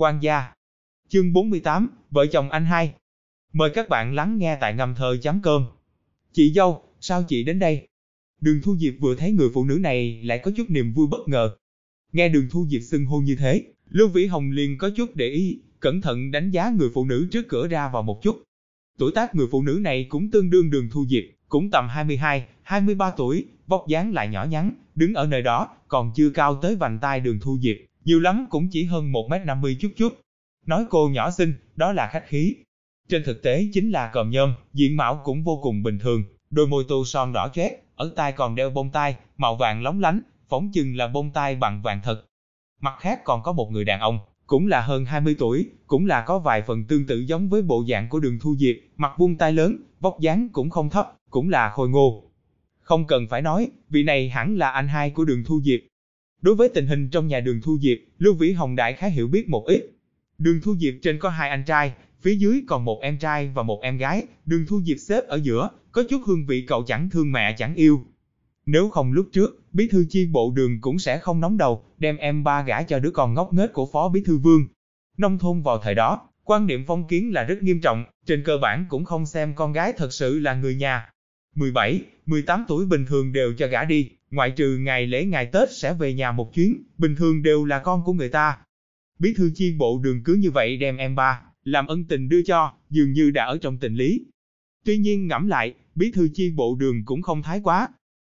quan gia. Chương 48, Vợ chồng anh hai. Mời các bạn lắng nghe tại ngầm thờ chấm cơm. Chị dâu, sao chị đến đây? Đường Thu Diệp vừa thấy người phụ nữ này lại có chút niềm vui bất ngờ. Nghe đường Thu Diệp xưng hô như thế, Lưu Vĩ Hồng liền có chút để ý, cẩn thận đánh giá người phụ nữ trước cửa ra vào một chút. Tuổi tác người phụ nữ này cũng tương đương đường Thu Diệp, cũng tầm 22, 23 tuổi, vóc dáng lại nhỏ nhắn, đứng ở nơi đó, còn chưa cao tới vành tai đường Thu Diệp, nhiều lắm cũng chỉ hơn 1m50 chút chút. Nói cô nhỏ xinh, đó là khách khí. Trên thực tế chính là còm nhôm, diện mạo cũng vô cùng bình thường, đôi môi tô son đỏ chét, ở tai còn đeo bông tai, màu vàng lóng lánh, phóng chừng là bông tai bằng vàng thật. Mặt khác còn có một người đàn ông, cũng là hơn 20 tuổi, cũng là có vài phần tương tự giống với bộ dạng của đường thu diệp, mặt vuông tai lớn, vóc dáng cũng không thấp, cũng là khôi ngô. Không cần phải nói, vị này hẳn là anh hai của đường thu diệp. Đối với tình hình trong nhà đường thu diệp, Lưu Vĩ Hồng Đại khá hiểu biết một ít. Đường thu diệp trên có hai anh trai, phía dưới còn một em trai và một em gái, đường thu diệp xếp ở giữa, có chút hương vị cậu chẳng thương mẹ chẳng yêu. Nếu không lúc trước, bí thư chi bộ đường cũng sẽ không nóng đầu, đem em ba gả cho đứa con ngốc nghếch của phó bí thư vương. Nông thôn vào thời đó, quan niệm phong kiến là rất nghiêm trọng, trên cơ bản cũng không xem con gái thật sự là người nhà. 17, 18 tuổi bình thường đều cho gả đi, ngoại trừ ngày lễ ngày Tết sẽ về nhà một chuyến, bình thường đều là con của người ta. Bí thư chi bộ đường cứ như vậy đem em ba, làm ân tình đưa cho, dường như đã ở trong tình lý. Tuy nhiên ngẫm lại, bí thư chi bộ đường cũng không thái quá.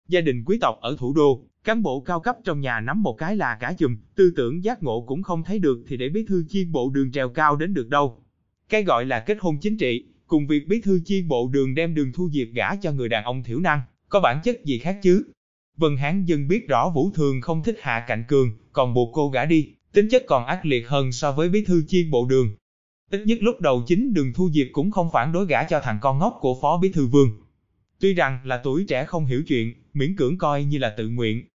Gia đình quý tộc ở thủ đô, cán bộ cao cấp trong nhà nắm một cái là cả chùm, tư tưởng giác ngộ cũng không thấy được thì để bí thư chi bộ đường trèo cao đến được đâu. Cái gọi là kết hôn chính trị, cùng việc bí thư chi bộ đường đem đường thu diệp gả cho người đàn ông thiểu năng, có bản chất gì khác chứ? Vân Hán Dân biết rõ Vũ Thường không thích Hạ Cạnh Cường, còn buộc cô gả đi, tính chất còn ác liệt hơn so với bí thư chi bộ đường. Ít nhất lúc đầu chính đường Thu Diệp cũng không phản đối gả cho thằng con ngốc của Phó Bí Thư Vương. Tuy rằng là tuổi trẻ không hiểu chuyện, miễn cưỡng coi như là tự nguyện.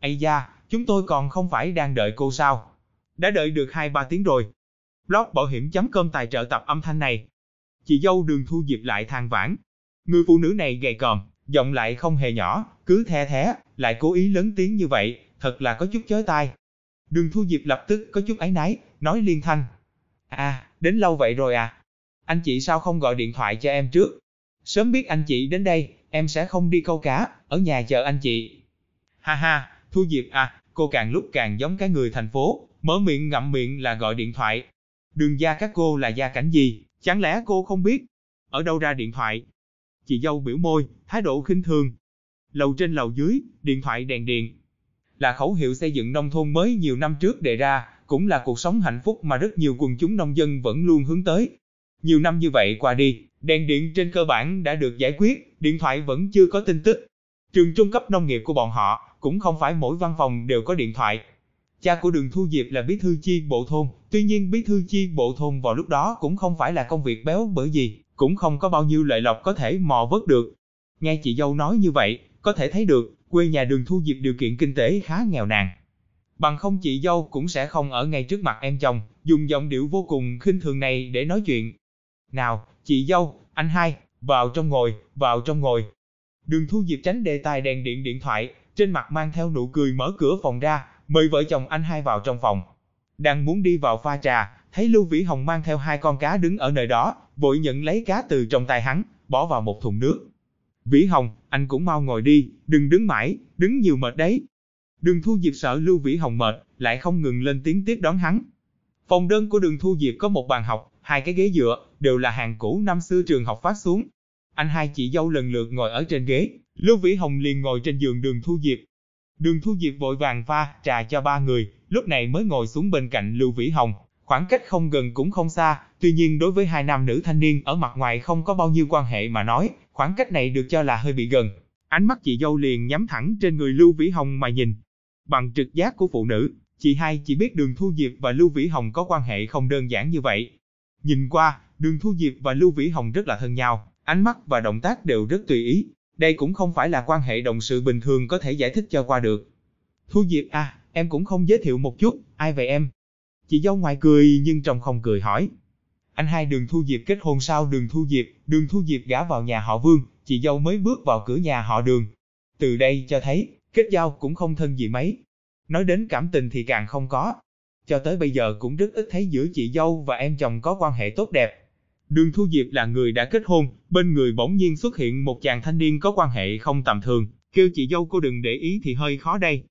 Ây da, chúng tôi còn không phải đang đợi cô sao? Đã đợi được 2-3 tiếng rồi. Blog bảo hiểm.com cơm tài trợ tập âm thanh này. Chị dâu đường Thu Diệp lại than vãn. Người phụ nữ này gầy còm, giọng lại không hề nhỏ, cứ the thế, lại cố ý lớn tiếng như vậy, thật là có chút chói tai. Đường Thu Diệp lập tức có chút áy náy, nói liên thanh. À, đến lâu vậy rồi à? Anh chị sao không gọi điện thoại cho em trước? Sớm biết anh chị đến đây, em sẽ không đi câu cá, ở nhà chờ anh chị. Ha ha, Thu Diệp à, cô càng lúc càng giống cái người thành phố, mở miệng ngậm miệng là gọi điện thoại. Đường gia các cô là gia cảnh gì, chẳng lẽ cô không biết? Ở đâu ra điện thoại? Chị dâu biểu môi, thái độ khinh thường. Lầu trên lầu dưới, điện thoại đèn điện. Là khẩu hiệu xây dựng nông thôn mới nhiều năm trước đề ra, cũng là cuộc sống hạnh phúc mà rất nhiều quần chúng nông dân vẫn luôn hướng tới. Nhiều năm như vậy qua đi, đèn điện trên cơ bản đã được giải quyết, điện thoại vẫn chưa có tin tức. Trường trung cấp nông nghiệp của bọn họ cũng không phải mỗi văn phòng đều có điện thoại. Cha của Đường Thu Diệp là bí thư chi bộ thôn, tuy nhiên bí thư chi bộ thôn vào lúc đó cũng không phải là công việc béo bởi gì, cũng không có bao nhiêu lợi lộc có thể mò vớt được. Nghe chị dâu nói như vậy, có thể thấy được, quê nhà Đường Thu Diệp điều kiện kinh tế khá nghèo nàn. Bằng không chị dâu cũng sẽ không ở ngay trước mặt em chồng, dùng giọng điệu vô cùng khinh thường này để nói chuyện. Nào, chị dâu, anh hai, vào trong ngồi, vào trong ngồi. Đường Thu Diệp tránh đề tài đèn điện điện thoại, trên mặt mang theo nụ cười mở cửa phòng ra, mời vợ chồng anh hai vào trong phòng. Đang muốn đi vào pha trà, thấy Lưu Vĩ Hồng mang theo hai con cá đứng ở nơi đó, vội nhận lấy cá từ trong tay hắn, bỏ vào một thùng nước. Vĩ Hồng, anh cũng mau ngồi đi, đừng đứng mãi, đứng nhiều mệt đấy. Đường Thu Diệp sợ Lưu Vĩ Hồng mệt, lại không ngừng lên tiếng tiếp đón hắn. Phòng đơn của Đường Thu Diệp có một bàn học, hai cái ghế dựa, đều là hàng cũ năm xưa trường học phát xuống. Anh hai chị dâu lần lượt ngồi ở trên ghế, Lưu Vĩ Hồng liền ngồi trên giường Đường Thu Diệp. Đường Thu Diệp vội vàng pha trà cho ba người, lúc này mới ngồi xuống bên cạnh Lưu Vĩ Hồng. Khoảng cách không gần cũng không xa, tuy nhiên đối với hai nam nữ thanh niên ở mặt ngoài không có bao nhiêu quan hệ mà nói, khoảng cách này được cho là hơi bị gần. Ánh mắt chị dâu liền nhắm thẳng trên người Lưu Vĩ Hồng mà nhìn, Bằng trực giác của phụ nữ, chị hai chỉ biết Đường Thu Diệp và Lưu Vĩ Hồng có quan hệ không đơn giản như vậy. Nhìn qua, Đường Thu Diệp và Lưu Vĩ Hồng rất là thân nhau, ánh mắt và động tác đều rất tùy ý. Đây cũng không phải là quan hệ đồng sự bình thường có thể giải thích cho qua được. Thu Diệp à, em cũng không giới thiệu một chút, ai vậy em? Chị dâu ngoài cười nhưng trong không cười hỏi. Anh hai Đường Thu Diệp kết hôn sau Đường Thu Diệp, Đường Thu Diệp gả vào nhà họ Vương, chị dâu mới bước vào cửa nhà họ Đường. Từ đây cho thấy, kết giao cũng không thân gì mấy. Nói đến cảm tình thì càng không có. cho tới bây giờ cũng rất ít thấy giữa chị dâu và em chồng có quan hệ tốt đẹp. Đường Thu Diệp là người đã kết hôn, bên người bỗng nhiên xuất hiện một chàng thanh niên có quan hệ không tầm thường, kêu chị dâu cô đừng để ý thì hơi khó đây.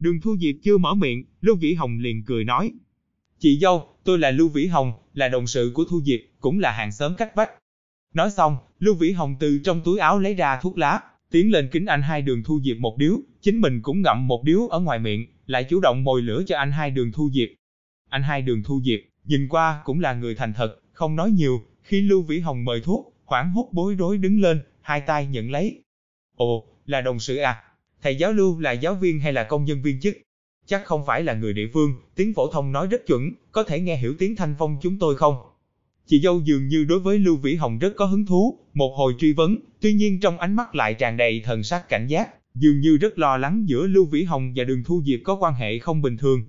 Đường Thu Diệp chưa mở miệng, Lưu Vĩ Hồng liền cười nói. Chị dâu, tôi là Lưu Vĩ Hồng, là đồng sự của Thu Diệp, cũng là hàng xóm cách vách. Nói xong, Lưu Vĩ Hồng từ trong túi áo lấy ra thuốc lá, tiến lên kính anh hai đường Thu Diệp một điếu, chính mình cũng ngậm một điếu ở ngoài miệng, lại chủ động mồi lửa cho anh hai đường Thu Diệp. Anh hai đường Thu Diệp, nhìn qua cũng là người thành thật, không nói nhiều, khi Lưu Vĩ Hồng mời thuốc, khoảng hốt bối rối đứng lên, hai tay nhận lấy. Ồ, là đồng sự à? Thầy giáo Lưu là giáo viên hay là công nhân viên chức? Chắc không phải là người địa phương, tiếng phổ thông nói rất chuẩn, có thể nghe hiểu tiếng thanh phong chúng tôi không? Chị dâu dường như đối với Lưu Vĩ Hồng rất có hứng thú, một hồi truy vấn, tuy nhiên trong ánh mắt lại tràn đầy thần sắc cảnh giác, dường như rất lo lắng giữa Lưu Vĩ Hồng và Đường Thu Diệp có quan hệ không bình thường.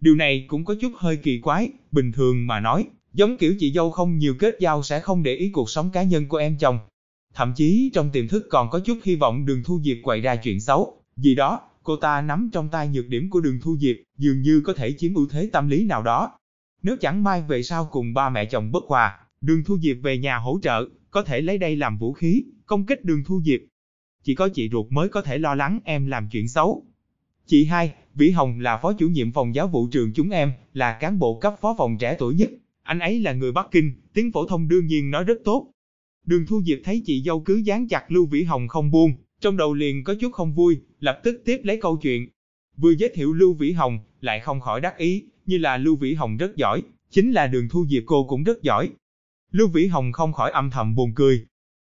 Điều này cũng có chút hơi kỳ quái, bình thường mà nói, giống kiểu chị dâu không nhiều kết giao sẽ không để ý cuộc sống cá nhân của em chồng. Thậm chí trong tiềm thức còn có chút hy vọng Đường Thu Diệp quậy ra chuyện xấu, gì đó, cô ta nắm trong tay nhược điểm của Đường Thu Diệp, dường như có thể chiếm ưu thế tâm lý nào đó. Nếu chẳng may về sau cùng ba mẹ chồng bất hòa, Đường Thu Diệp về nhà hỗ trợ, có thể lấy đây làm vũ khí, công kích Đường Thu Diệp. Chỉ có chị ruột mới có thể lo lắng em làm chuyện xấu. Chị hai, Vĩ Hồng là phó chủ nhiệm phòng giáo vụ trường chúng em, là cán bộ cấp phó phòng trẻ tuổi nhất. Anh ấy là người Bắc Kinh, tiếng phổ thông đương nhiên nói rất tốt. Đường Thu Diệp thấy chị dâu cứ dán chặt Lưu Vĩ Hồng không buông, trong đầu liền có chút không vui, lập tức tiếp lấy câu chuyện. Vừa giới thiệu Lưu Vĩ Hồng, lại không khỏi đắc ý, như là Lưu Vĩ Hồng rất giỏi, chính là Đường Thu Diệp cô cũng rất giỏi. Lưu Vĩ Hồng không khỏi âm thầm buồn cười.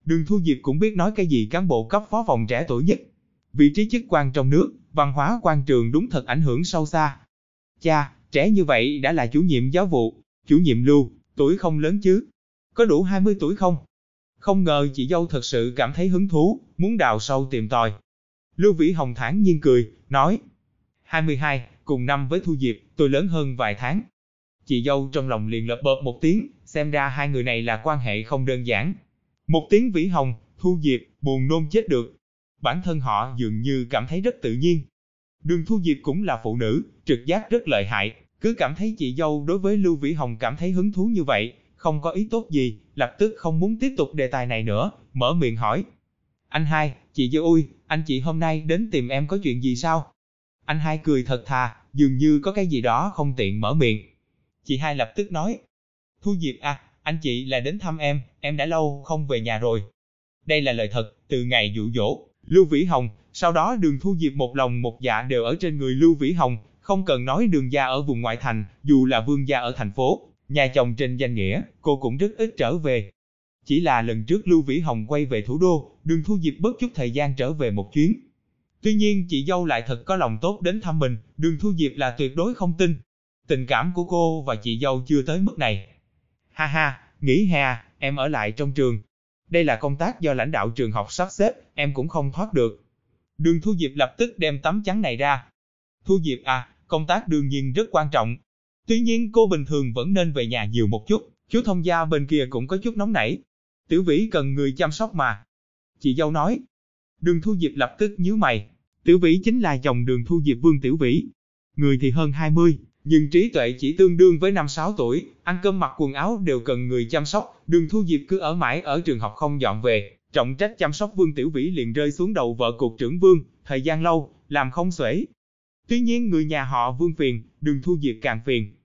Đường Thu Diệp cũng biết nói cái gì cán bộ cấp phó phòng trẻ tuổi nhất. Vị trí chức quan trong nước, văn hóa quan trường đúng thật ảnh hưởng sâu xa. Cha, trẻ như vậy đã là chủ nhiệm giáo vụ, chủ nhiệm Lưu, tuổi không lớn chứ? Có đủ 20 tuổi không? Không ngờ chị dâu thật sự cảm thấy hứng thú, muốn đào sâu tìm tòi. Lưu Vĩ Hồng thản nhiên cười, nói, 22, cùng năm với Thu Diệp, tôi lớn hơn vài tháng. Chị dâu trong lòng liền lập bợp một tiếng, xem ra hai người này là quan hệ không đơn giản. Một tiếng Vĩ Hồng, Thu Diệp, buồn nôn chết được. Bản thân họ dường như cảm thấy rất tự nhiên. Đường Thu Diệp cũng là phụ nữ, trực giác rất lợi hại, cứ cảm thấy chị dâu đối với Lưu Vĩ Hồng cảm thấy hứng thú như vậy, không có ý tốt gì, lập tức không muốn tiếp tục đề tài này nữa, mở miệng hỏi. Anh hai, chị dâu ui, anh chị hôm nay đến tìm em có chuyện gì sao? Anh hai cười thật thà, dường như có cái gì đó không tiện mở miệng. Chị hai lập tức nói. Thu Diệp à, anh chị là đến thăm em, em đã lâu không về nhà rồi. Đây là lời thật, từ ngày dụ dỗ, Lưu Vĩ Hồng, sau đó đường Thu Diệp một lòng một dạ đều ở trên người Lưu Vĩ Hồng, không cần nói đường gia ở vùng ngoại thành, dù là vương gia ở thành phố, nhà chồng trên danh nghĩa, cô cũng rất ít trở về. Chỉ là lần trước Lưu Vĩ Hồng quay về thủ đô, đường Thu Diệp bớt chút thời gian trở về một chuyến. Tuy nhiên chị dâu lại thật có lòng tốt đến thăm mình, đường Thu Diệp là tuyệt đối không tin. Tình cảm của cô và chị dâu chưa tới mức này. Ha ha, nghỉ hè, em ở lại trong trường. Đây là công tác do lãnh đạo trường học sắp xếp, em cũng không thoát được. Đường Thu Diệp lập tức đem tấm chắn này ra. Thu Diệp à, công tác đương nhiên rất quan trọng. Tuy nhiên cô bình thường vẫn nên về nhà nhiều một chút, chú thông gia bên kia cũng có chút nóng nảy. Tiểu Vĩ cần người chăm sóc mà. Chị dâu nói. Đường Thu Diệp lập tức nhíu mày. Tiểu Vĩ chính là chồng đường Thu Diệp Vương Tiểu Vĩ. Người thì hơn 20, nhưng trí tuệ chỉ tương đương với 5-6 tuổi, ăn cơm mặc quần áo đều cần người chăm sóc, đường Thu Diệp cứ ở mãi ở trường học không dọn về, trọng trách chăm sóc Vương Tiểu Vĩ liền rơi xuống đầu vợ cục trưởng Vương, thời gian lâu, làm không xuể. Tuy nhiên người nhà họ Vương phiền, đường Thu Diệp càng phiền.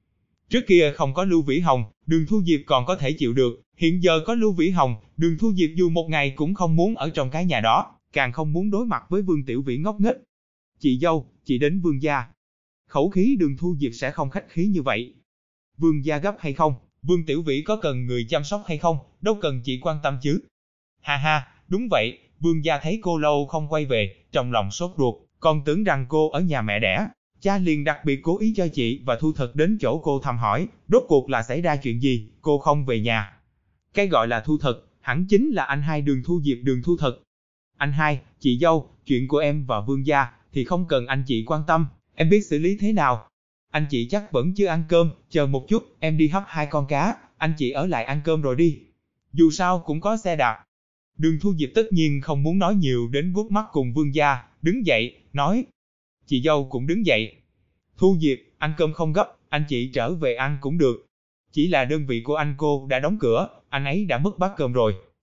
Trước kia không có Lưu Vĩ Hồng, đường Thu Diệp còn có thể chịu được, hiện giờ có Lưu Vĩ Hồng, đường Thu Diệp dù một ngày cũng không muốn ở trong cái nhà đó, càng không muốn đối mặt với Vương Tiểu Vĩ ngốc nghếch. Chị dâu, chị đến Vương gia, Khẩu khí đường thu diệp sẽ không khách khí như vậy. Vương gia gấp hay không, Vương Tiểu Vĩ có cần người chăm sóc hay không, đâu cần chị quan tâm chứ. Ha ha, đúng vậy, Vương gia thấy cô lâu không quay về, trong lòng sốt ruột, còn tưởng rằng cô ở nhà mẹ đẻ. Cha liền đặc biệt cố ý cho chị và Thu Thật đến chỗ cô thăm hỏi, rốt cuộc là xảy ra chuyện gì, cô không về nhà. Cái gọi là Thu Thật, hẳn chính là anh hai đường thu diệp đường Thu Thật. Anh hai, chị dâu, chuyện của em và Vương gia, thì không cần anh chị quan tâm, Em biết xử lý thế nào? Anh chị chắc vẫn chưa ăn cơm, chờ một chút, em đi hấp hai con cá, anh chị ở lại ăn cơm rồi đi. Dù sao cũng có xe đạp. Đường Thu Diệp tất nhiên không muốn nói nhiều đến vuốt mắt cùng vương gia, đứng dậy, nói. Chị dâu cũng đứng dậy. Thu Diệp, ăn cơm không gấp, anh chị trở về ăn cũng được. Chỉ là đơn vị của anh cô đã đóng cửa, anh ấy đã mất bát cơm rồi.